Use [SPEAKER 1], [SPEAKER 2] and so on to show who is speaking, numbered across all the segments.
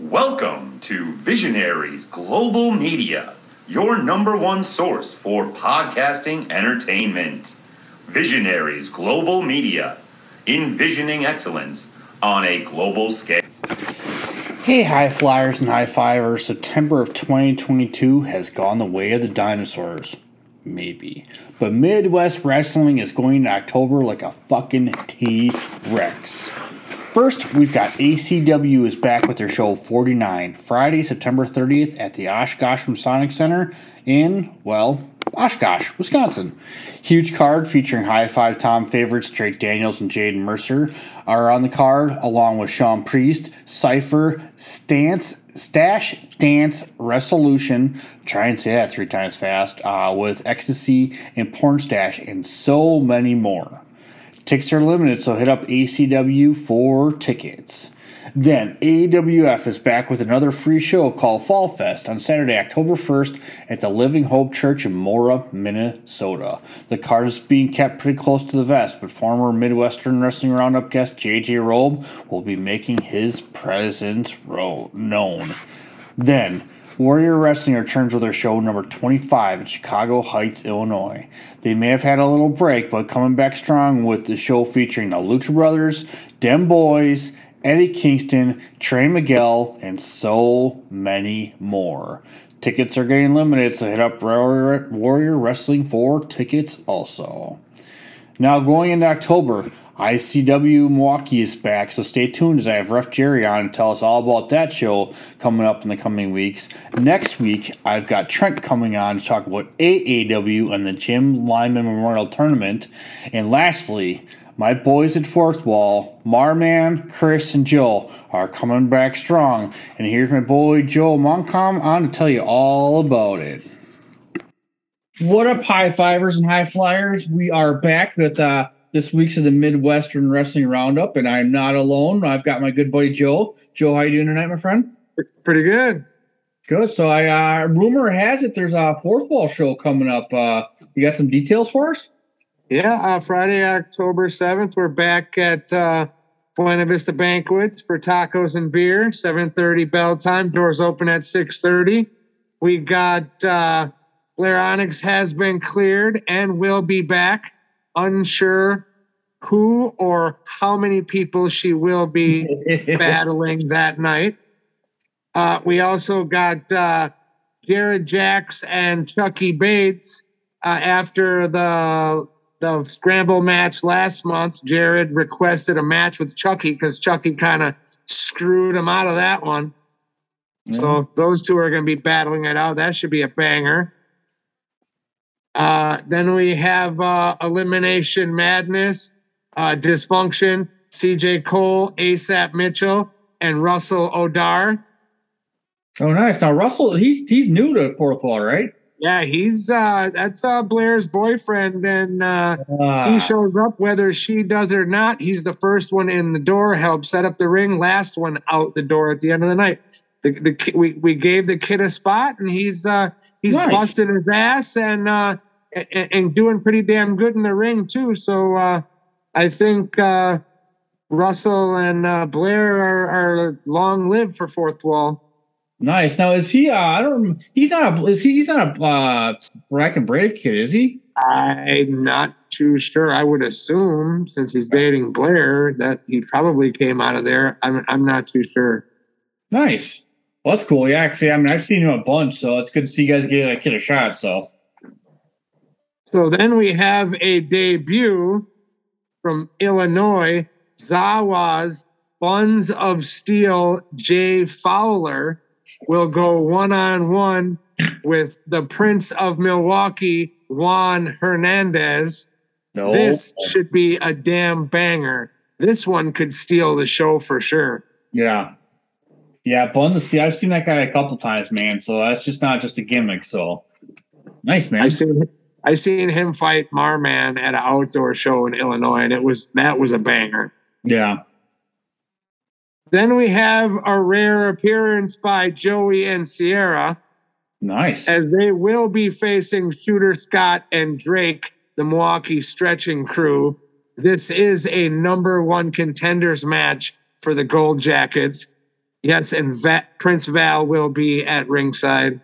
[SPEAKER 1] Welcome to Visionaries Global Media, your number one source for podcasting entertainment. Visionaries Global Media, envisioning excellence on a global scale.
[SPEAKER 2] Hey, high flyers and high fivers. September of 2022 has gone the way of the dinosaurs. Maybe. But Midwest Wrestling is going to October like a fucking T Rex. First, we've got ACW is back with their show 49, Friday, September 30th at the Oshkosh Masonic Center in, well, Oshkosh, Wisconsin. Huge card featuring high five Tom favorites Drake Daniels and Jaden Mercer are on the card, along with Sean Priest, Cypher, Stance, Stash, Dance, Resolution, try and say that three times fast, uh, with Ecstasy and Porn Stash, and so many more. Tickets are limited, so hit up ACW for tickets. Then AWF is back with another free show called Fall Fest on Saturday, October 1st at the Living Hope Church in Mora, Minnesota. The card is being kept pretty close to the vest, but former Midwestern Wrestling Roundup guest JJ Robe will be making his presence known. Then Warrior Wrestling returns with their show number 25 in Chicago Heights, Illinois. They may have had a little break, but coming back strong with the show featuring the Lucha Brothers, Dem Boys, Eddie Kingston, Trey Miguel, and so many more. Tickets are getting limited, so hit up Warrior, Warrior Wrestling for tickets also. Now, going into October, ICW Milwaukee is back, so stay tuned as I have Ref Jerry on to tell us all about that show coming up in the coming weeks. Next week, I've got Trent coming on to talk about AAW and the Jim Lynam Memorial Tournament. And lastly, my boys at Fourth Wall, Marman, Chris, and Joe are coming back strong. And here's my boy Joe Moncom on to tell you all about it.
[SPEAKER 3] What up, high fivers and high flyers? We are back with uh, this week's of the Midwestern Wrestling Roundup, and I'm not alone. I've got my good buddy Joe. Joe, how you doing tonight, my friend?
[SPEAKER 4] Pretty good.
[SPEAKER 3] Good. So I uh, rumor has it there's a fourth wall show coming up. Uh, you got some details for us?
[SPEAKER 4] Yeah, uh, Friday, October 7th, we're back at uh, Buena Vista Banquets for tacos and beer. 7.30 bell time. Doors open at 6.30. We got uh, Blair Onyx has been cleared and will be back. Unsure who or how many people she will be battling that night. Uh, we also got uh, Jared Jacks and Chucky Bates uh, after the the scramble match last month. Jared requested a match with Chucky because Chucky kind of screwed him out of that one. So those two are going to be battling it out. That should be a banger. Uh, then we have uh, Elimination Madness, uh, Dysfunction, CJ Cole, ASAP Mitchell, and Russell Odar.
[SPEAKER 3] Oh, nice. Now Russell, he's he's new to fourth wall, right?
[SPEAKER 4] Yeah, he's uh that's uh Blair's boyfriend, and uh
[SPEAKER 3] Ah.
[SPEAKER 4] he shows up whether she does or not. He's the first one in the door, helped set up the ring, last one out the door at the end of the night. The, the we we gave the kid a spot, and he's uh he's
[SPEAKER 3] Nice.
[SPEAKER 4] busting his ass and uh and, and doing pretty damn good in the ring too. So uh I think uh Russell and uh, Blair are, are long lived for fourth wall.
[SPEAKER 3] Nice. Now is he? Uh, I don't. He's not a. Is he? He's not a uh, and Brave kid, is he?
[SPEAKER 4] I'm not too sure. I would assume since he's dating Blair that he probably came out of there. I'm I'm not too sure.
[SPEAKER 3] Nice. Well, that's cool. Yeah, actually, I mean, I've seen him a bunch, so it's good to see you guys give that kid a shot. So
[SPEAKER 4] So then we have a debut from Illinois, Zawa's Buns of Steel. Jay Fowler will go one on one with the Prince of Milwaukee, Juan Hernandez.
[SPEAKER 3] no.
[SPEAKER 4] This should be a damn banger. This one could steal the show for sure.
[SPEAKER 3] Yeah. Yeah, Buns of Steel. I've seen that guy a couple times, man. So that's just not just a gimmick. So nice, man.
[SPEAKER 4] I seen I seen him fight Marman at an outdoor show in Illinois, and it was that was a banger.
[SPEAKER 3] Yeah.
[SPEAKER 4] Then we have a rare appearance by Joey and Sierra,
[SPEAKER 3] Nice.
[SPEAKER 4] as they will be facing Shooter Scott and Drake, the Milwaukee stretching crew. This is a number one contenders match for the Gold Jackets. Yes, and Va- Prince Val will be at ringside.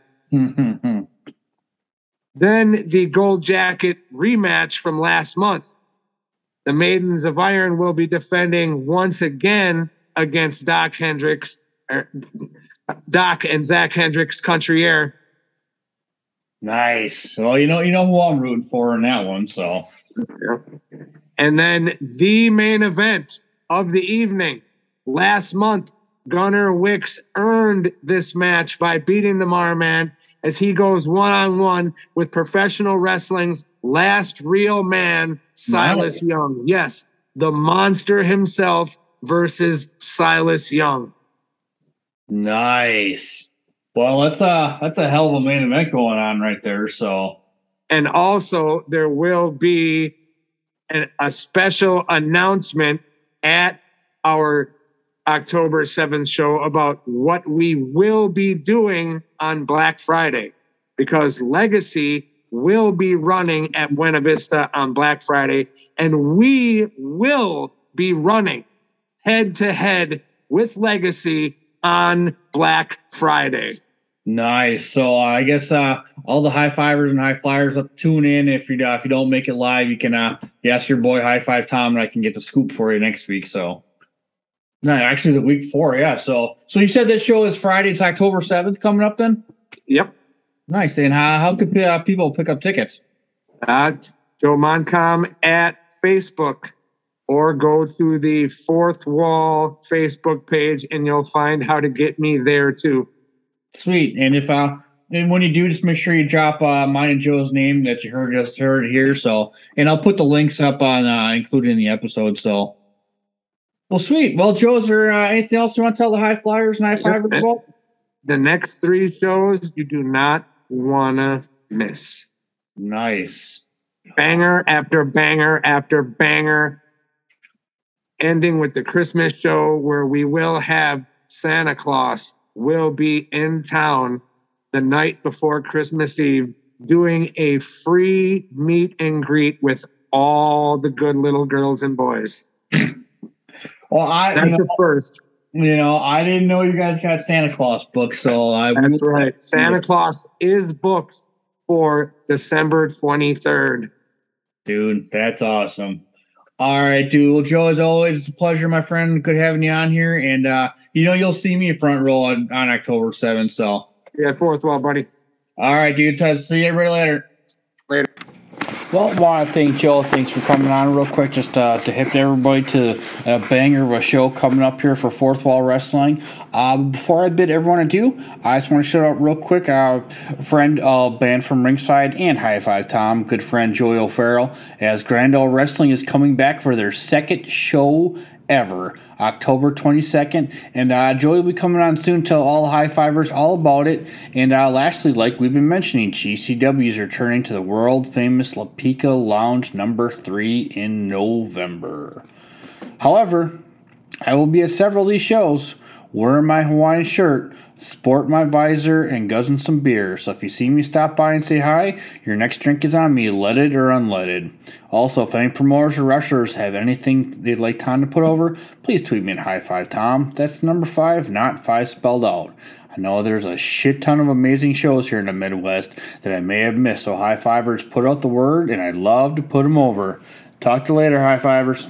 [SPEAKER 4] Then the gold jacket rematch from last month. The Maidens of Iron will be defending once again against Doc Hendricks, er, Doc and Zach Hendricks Country Air.
[SPEAKER 3] nice. Well, you know, you know who I'm rooting for in that one. So
[SPEAKER 4] And then the main event of the evening. Last month, Gunnar Wicks earned this match by beating the Marman as he goes one on one with professional wrestling's last real man, Silas
[SPEAKER 3] Nice.
[SPEAKER 4] Young. Yes, the monster himself versus Silas Young.
[SPEAKER 3] nice. Well, that's a that's a hell of a main event going on right there. So
[SPEAKER 4] And also, there will be an, a special announcement at our October 7th show about what we will be doing on Black Friday because Legacy will be running at Buena Vista on Black Friday, and we will be running head to head with Legacy on Black Friday.
[SPEAKER 3] nice. So uh, I guess uh, all the high fivers and high flyers up tune in. If you uh, if you don't make it live, you can uh, you ask your boy High Five Tom, and I can get the scoop for you next week. So. No, actually, the week four. yeah. So, so you said that show is Friday. It's October seventh coming up. Then,
[SPEAKER 4] Yep.
[SPEAKER 3] nice. And how how could uh, people pick up tickets?
[SPEAKER 4] uh, Joe Moncom at Facebook or go to the Fourth Wall Facebook page and you'll find how to get me there too.
[SPEAKER 3] Sweet. And if uh and when you do, just make sure you drop uh mine and Joe's name that you heard just heard here. So and I'll put the links up on uh included in the episode. So well sweet. Well, Joe, is there uh, anything else you want to tell the high flyers and high fivers about?
[SPEAKER 4] The next three shows you do not want to miss.
[SPEAKER 3] Nice.
[SPEAKER 4] Banger after banger after banger. Ending with the Christmas show where we will have Santa Claus will be in town the night before Christmas Eve doing a free meet and greet with all the good little girls and boys.
[SPEAKER 3] Well, I you
[SPEAKER 4] That's
[SPEAKER 3] know,
[SPEAKER 4] a first.
[SPEAKER 3] you know, I didn't know you guys got Santa Claus books, so I
[SPEAKER 4] That's right. Santa Claus is booked for December 23rd.
[SPEAKER 3] dude, that's awesome. All right, dude. Well, Joe, as always, it's a pleasure, my friend. Good having you on here. And uh, you know, you'll see me front row on, on October 7th. So
[SPEAKER 4] Yeah, fourth wall, buddy.
[SPEAKER 3] all right, dude. See you everybody. Later.
[SPEAKER 2] Well, I want to thank Joe. Thanks for coming on real quick, just uh, to hip everybody to a banger of a show coming up here for Fourth Wall Wrestling. Uh, before I bid everyone adieu, I just want to shout out real quick our friend, uh, band from Ringside and High Five Tom, good friend Joey O'Farrell, as Grand Ole Wrestling is coming back for their second show ever, October 22nd. And uh, Joey will be coming on soon. to Tell all high fivers all about it. And uh, lastly, like we've been mentioning, GCW is returning to the world famous La Pica Lounge number three in November. However, I will be at several of these shows wearing my Hawaiian shirt, sport my visor, and guzzling some beer. So if you see me stop by and say hi, your next drink is on me, leaded or unleaded. Also, if any promoters or wrestlers have anything they'd like Tom to put over, please tweet me at High Five Tom. That's number five, not five spelled out. I know there's a shit ton of amazing shows here in the Midwest that I may have missed, so High Fivers put out the word, and I'd love to put them over. Talk to you later, High Fivers.